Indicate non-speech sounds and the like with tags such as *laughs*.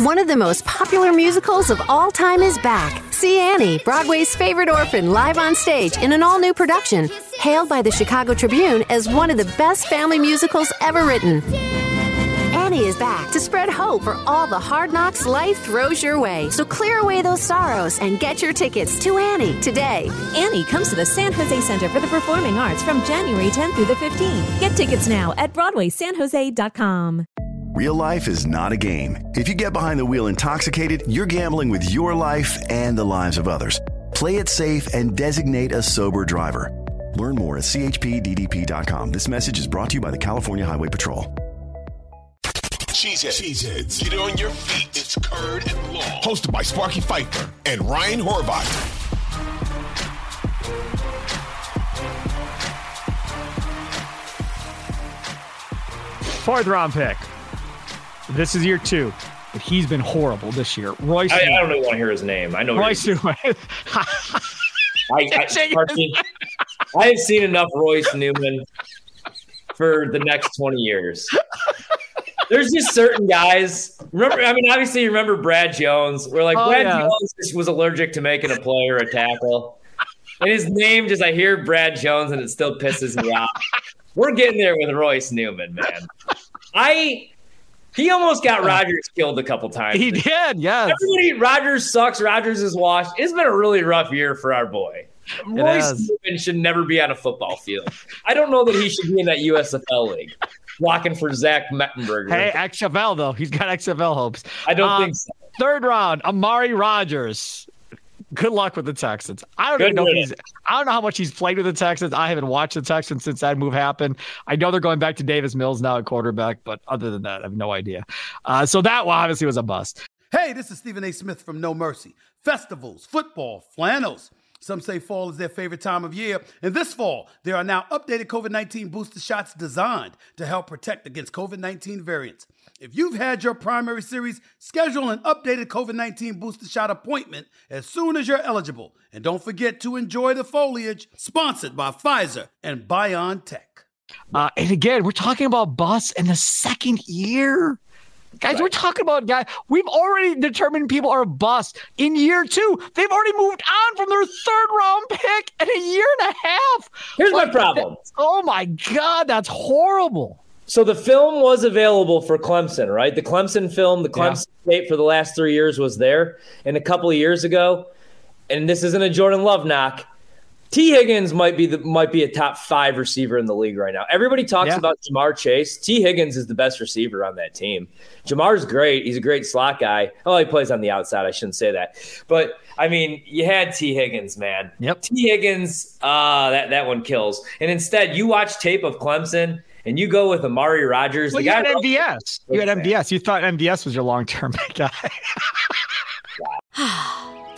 One of the most popular musicals of all time is back. See Annie, Broadway's favorite orphan, live on stage in an all new production, hailed by the Chicago Tribune as one of the best family musicals ever written. Annie is back to spread hope for all the hard knocks life throws your way. So clear away those sorrows and get your tickets to Annie today. Annie comes to the San Jose Center for the Performing Arts from January 10th through the 15th. Get tickets now at BroadwaySanJose.com. Real life is not a game. If you get behind the wheel intoxicated, you're gambling with your life and the lives of others. Play it safe and designate a sober driver. Learn more at chpddp.com. This message is brought to you by the California Highway Patrol. Cheeseheads. Cheeseheads. Get on your feet. It's Curd and Long. Hosted by Sparky Fifer and Ryan Horvath. Fourth round pick. This is year two, but he's been horrible this year. Royce. I, I don't even want to hear his name. I know Royce. Newman. I, *laughs* I, Martin, I have seen enough Royce Newman for the next 20 years. There's just certain guys. Remember, I mean, obviously, you remember Brad Jones. We're like, Oh, Brad yeah. Jones just was allergic to making a play or a tackle. And his name, just I hear Brad Jones and it still pisses me off. We're getting there with Royce Newman, man. I he almost got Rodgers killed a couple times. he did, yes. Everybody, Rodgers sucks. Rodgers is washed. It's been a really rough year for our boy. Royce. Should never be on a football field. I don't know that he should be in that USFL league, blocking for Zach Mettenberger. Hey, XFL though. He's got XFL hopes. I don't Um, think so. Third round, Amari Rodgers. Good luck with the Texans. I don't Good even know if he's. I don't know how much he's played with the Texans. I haven't watched the Texans since that move happened. I know they're going back to Davis Mills now at quarterback, but other than that, I have no idea. Uh, so that obviously was a bust. Hey, this is Stephen A. Smith from No Mercy. Festivals, football, flannels. Some say fall is their favorite time of year. And this fall, there are now updated COVID 19 booster shots designed to help protect against COVID 19 variants. If you've had your primary series, schedule an updated COVID 19 booster shot appointment as soon as you're eligible. And don't forget to enjoy the foliage, sponsored by Pfizer and BioNTech. Uh, and again, we're talking about bus in the second year. Guys, we're talking about guys. We've already determined people are a bust in year two. They've already moved on from their third round pick in a year and a half. Here's my problem. Oh my god, that's horrible. So the film was available for Clemson, right? The Clemson film, the Yeah. Clemson tape for the last three years was there. And a couple of years ago, and this isn't a Jordan Love knock. Tee Higgins might be the might be a top five receiver in the league right now. Everybody talks Yeah. about Ja'Marr Chase. Tee Higgins is the best receiver on that team. Ja'Marr's great. He's a great slot guy. Oh, he plays on the outside. I shouldn't say that. But I mean, you had Tee Higgins, man. Yep. Tee Higgins, uh, that, that one kills. And instead, you watch tape of Clemson and you go with Amari Rodgers. Well, you had MVS. You had MVS. You thought MVS was your long term *laughs* guy.